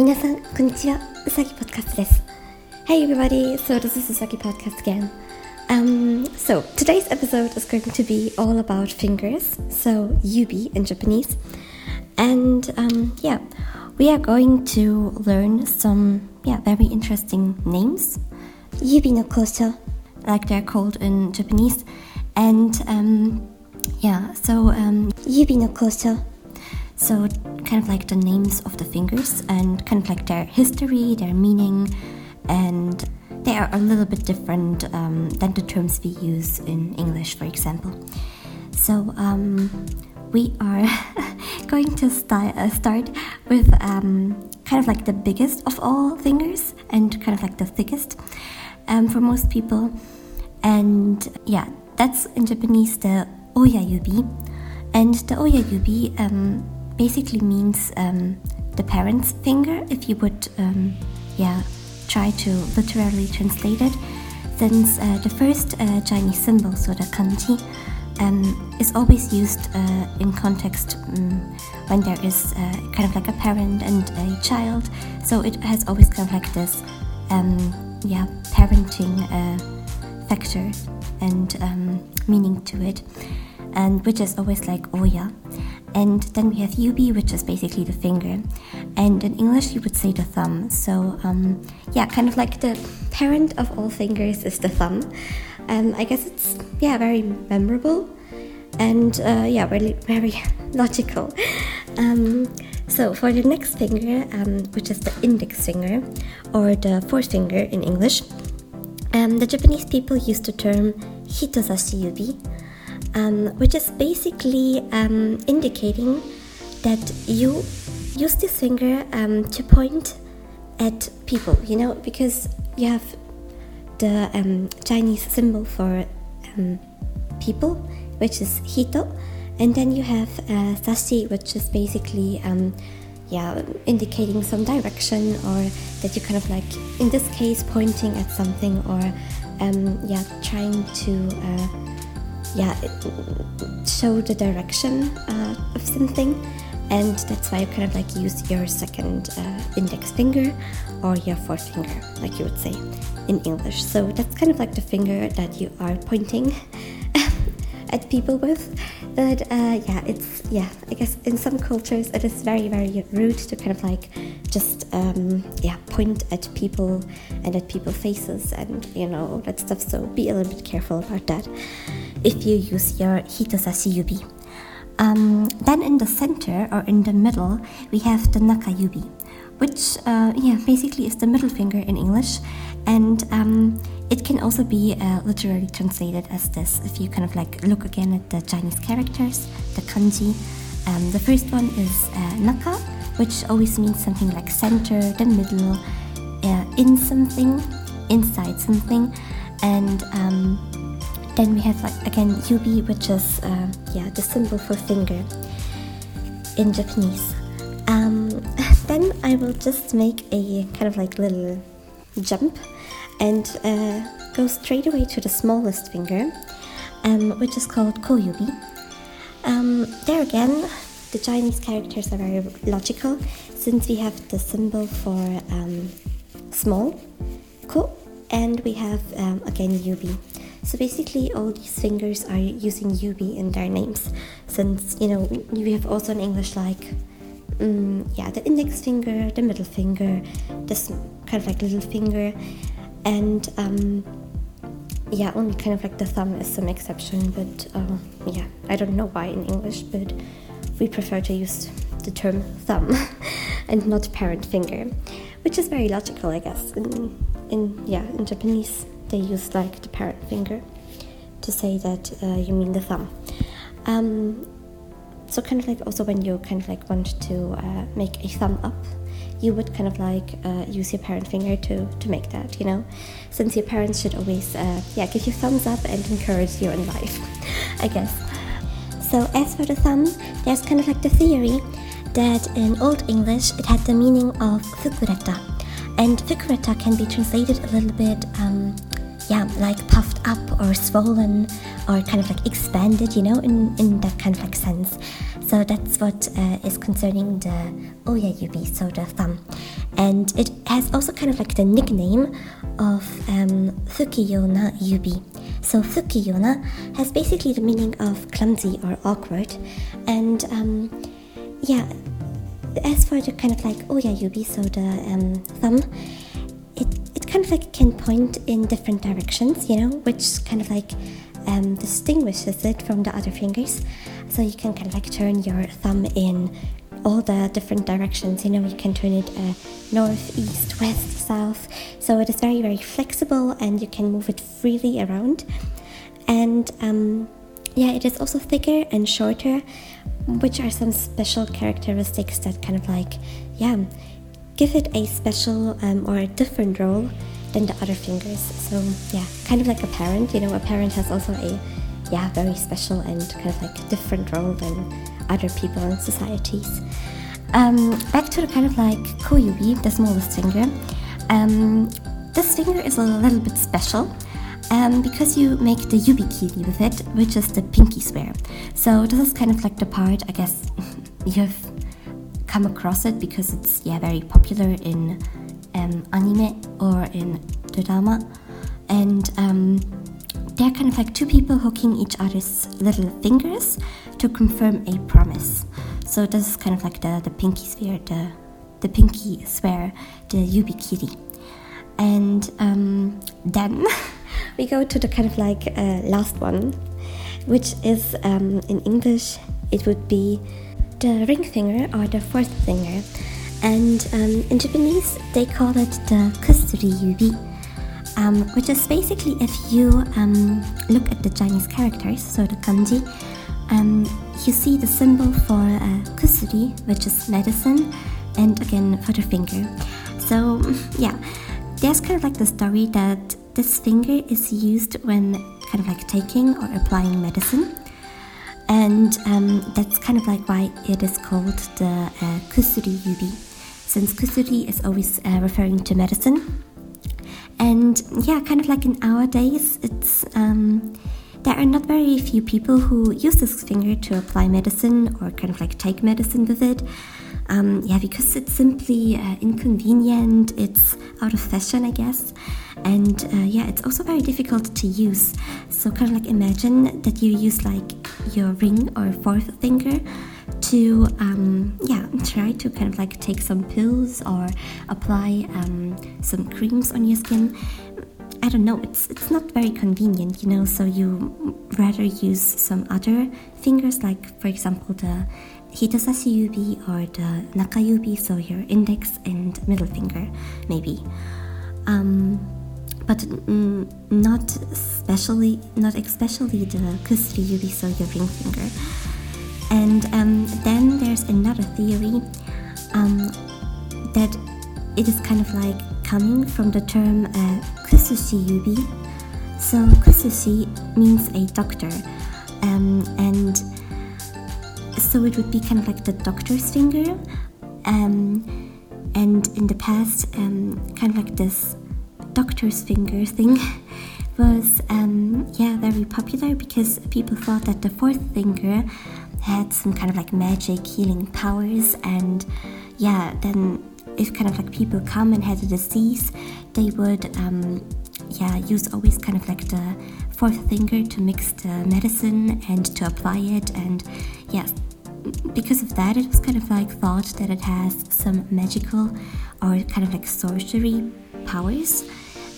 皆さんこんにちは。うさぎポッカスです。Everybody. So this is Usagi podcast again. Um, so today's episode is going to be all about fingers. So yubi in Japanese. And um, yeah we are going to learn some yeah very interesting names. Yubi no koshou like they're called in Japanese. And um, yeah so um, yubi no koshou so, kind of like the names of the fingers and kind of like their history, their meaning, and they are a little bit different um, than the terms we use in English, for example. So, um, we are going to uh, start with um, kind of like the biggest of all fingers and kind of like the thickest um, for most people. And yeah, that's in Japanese the oyayubi. And the oyayubi um, basically means um, the parent's finger, if you would, um, yeah, try to literally translate it, since uh, the first uh, Chinese symbol, so the kanji, um, is always used uh, in context um, when there is uh, kind of like a parent and a child. So it has always kind of like this, um, yeah, parenting uh, factor and um, meaning to it, and which is always like oya. And then we have yubi, which is basically the finger. And in English, you would say the thumb. So, um, yeah, kind of like the parent of all fingers is the thumb. Um, I guess it's, yeah, very memorable and, uh, yeah, really very logical. Um, so, for the next finger, um, which is the index finger, or the fourth finger in English, um, the Japanese people use the term hitosashi yubi um, which is basically um, indicating that you use this finger um, to point at people, you know, because you have the um, Chinese symbol for um, people, which is hito, and then you have uh, sashi, which is basically um, yeah, indicating some direction or that you kind of like, in this case, pointing at something or um, yeah, trying to uh, yeah show the direction uh, of something and that's why you kind of like use your second uh, index finger or your fourth finger like you would say in english. So that's kind of like the finger that you are pointing at people with. But uh, yeah it's yeah i guess in some cultures it is very very rude to kind of like just um, yeah point at people and at people's faces and you know that stuff. So be a little bit careful about that if you use your hitosashi yubi. Um, then in the center or in the middle, we have the nakayubi, which uh, yeah basically is the middle finger in English, and um, it can also be uh, literally translated as this. If you kind of like look again at the Chinese characters, the kanji, um, the first one is uh, naka, which always means something like center, the middle, uh, in something, inside something, and um, then we have like again yubi, which is uh, yeah the symbol for finger in Japanese. Um, then I will just make a kind of like little jump and uh, go straight away to the smallest finger, um, which is called koyubi. Um, there again, the Chinese characters are very logical since we have the symbol for um, small, ko, and we have um, again yubi. So basically, all these fingers are using yubi in their names, since you know we have also in English like, um, yeah, the index finger, the middle finger, this kind of like little finger, and um, yeah, only kind of like the thumb is some exception. But uh, yeah, I don't know why in English, but we prefer to use the term thumb and not parent finger, which is very logical, I guess. In, in yeah, in Japanese they use like the parent finger to say that uh, you mean the thumb. Um, so kind of like also when you kind of like want to uh, make a thumb up, you would kind of like uh, use your parent finger to to make that, you know, since your parents should always uh, yeah give you thumbs up and encourage you in life, I guess. So as for the thumb, there's kind of like the theory that in Old English it had the meaning of fukureta, and fukureta can be translated a little bit. Um, yeah, like puffed up or swollen or kind of like expanded, you know, in, in that kind of like sense. So that's what uh, is concerning the Oya Yubi, so the thumb. And it has also kind of like the nickname of um, Fukiyona Yubi. So Fukiyona has basically the meaning of clumsy or awkward. And um, yeah, as for the kind of like Oya Yubi, so the um, thumb, kind of like can point in different directions, you know, which kind of like um, distinguishes it from the other fingers. So you can kind of like turn your thumb in all the different directions. You know, you can turn it uh, north, east, west, south. So it is very, very flexible and you can move it freely around. And um, yeah, it is also thicker and shorter, which are some special characteristics that kind of like, yeah, give it a special um, or a different role than the other fingers. So yeah, kind of like a parent. You know, a parent has also a yeah very special and kind of like different role than other people in societies. Um, back to the kind of like koyubi, the smallest finger. Um, this finger is a little bit special. Um, because you make the yubikiri with it, which is the pinky swear. So this is kind of like the part, I guess, you've come across it because it's yeah very popular in um, anime or in drama, and um, they're kind of like two people hooking each other's little fingers to confirm a promise. So this is kind of like the the pinky swear, the the pinky swear, the yubikiri, and um, then. we go to the kind of like uh, last one, which is um, in English, it would be the ring finger or the fourth finger. And um, in Japanese, they call it the kusuri yubi, um, which is basically if you um, look at the Chinese characters, so the kanji, um, you see the symbol for uh, kusuri, which is medicine, and again for the finger. So, yeah, there's kind of like the story that this finger is used when kind of like taking or applying medicine. And um, that's kind of like why it is called the uh, kusuri yubi, since kusuri is always uh, referring to medicine. And yeah, kind of like in our days, it's um, there are not very few people who use this finger to apply medicine or kind of like take medicine with it. Um, yeah, because it's simply uh, inconvenient, it's out of fashion, I guess. And uh, yeah, it's also very difficult to use. So, kind of like imagine that you use like your ring or fourth finger to, um, yeah, try to kind of like take some pills or apply um, some creams on your skin. I don't know, it's it's not very convenient, you know, so you rather use some other fingers like for example the Hitosashi yubi or the Nakayubi, so your index and middle finger, maybe. Um, but mm, not especially, not especially the kusuri yubi, so your ring finger. And um, then there's another theory um, that it is kind of like coming from the term uh, kusushi yubi. So kusushi means a doctor, um, and so it would be kind of like the doctor's finger. Um, and in the past, um, kind of like this doctor's finger thing was um, yeah very popular because people thought that the fourth finger had some kind of like magic healing powers and yeah then if kind of like people come and had a disease they would um, yeah use always kind of like the fourth finger to mix the medicine and to apply it and yes because of that, it was kind of like thought that it has some magical or kind of like sorcery powers.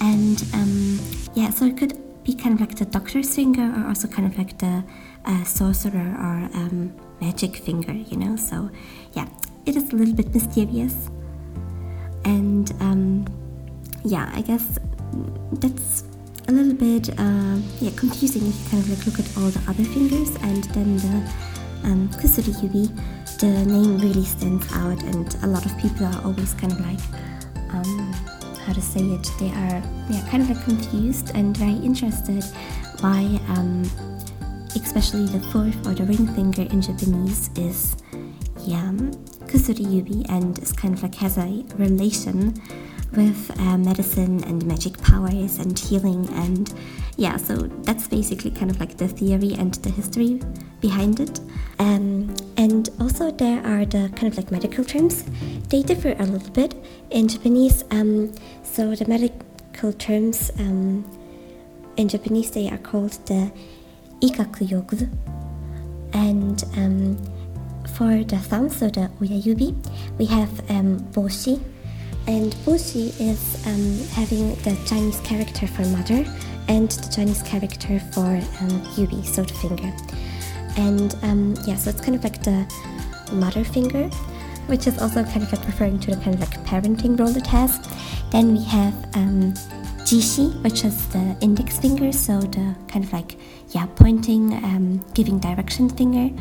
And um, yeah, so it could be kind of like the doctor's finger or also kind of like the uh, sorcerer or um, magic finger, you know? So yeah, it is a little bit mysterious. And um, yeah, I guess that's a little bit uh, yeah confusing if you kind of like look at all the other fingers and then the um, Kusuri Yubi, the name really stands out, and a lot of people are always kind of like, um, how to say it, they are yeah, kind of like confused and very interested why, um, especially the fourth or the ring finger in Japanese is yeah, Kusuri Yubi and it's kind of like has a relation with uh, medicine and magic powers and healing and yeah so that's basically kind of like the theory and the history behind it. Um, and also there are the kind of like medical terms. They differ a little bit. In japanese um, so the medical terms um, in japanese they are called the ikaku yogu and um, for the thumb so the oyayubi we have um, boshi and Boshi is um, having the Chinese character for mother and the Chinese character for um, Yubi, so the finger. And um, yeah, so it's kind of like the mother finger, which is also kind of like referring to the kind of like parenting role it has. Then we have um, Jishi, which is the index finger, so the kind of like, yeah, pointing, um, giving direction finger.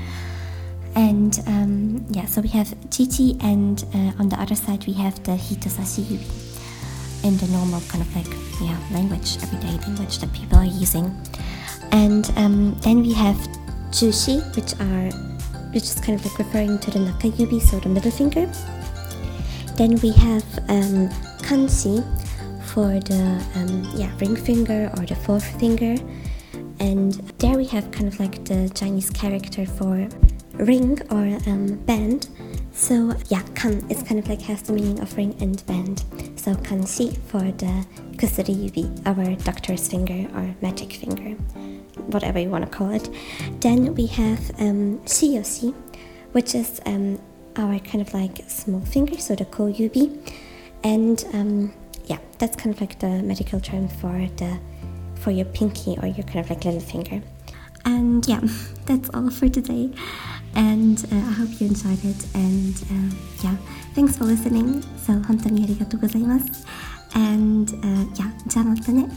And um, yeah, so we have Chichi, and uh, on the other side we have the Hitosashi Yubi in the normal kind of like yeah language, everyday language that people are using. And um, then we have Jushi, which are which is kind of like referring to the Naka Yubi, so the middle finger. Then we have um, Kanshi for the um, yeah ring finger or the fourth finger, and there we have kind of like the Chinese character for ring or um, band. So yeah, kan is kind of like has the meaning of ring and band. So kanshi for the kusuri yubi, our doctor's finger or magic finger, whatever you want to call it. Then we have um, shiyoshi, which is um, our kind of like small finger, so the ko and um, yeah, that's kind of like the medical term for the for your pinky or your kind of like little finger. And yeah, that's all for today and uh, I hope you enjoyed it and uh, yeah thanks for listening so 本当にありがとうございます and uh, yeah じゃあまたね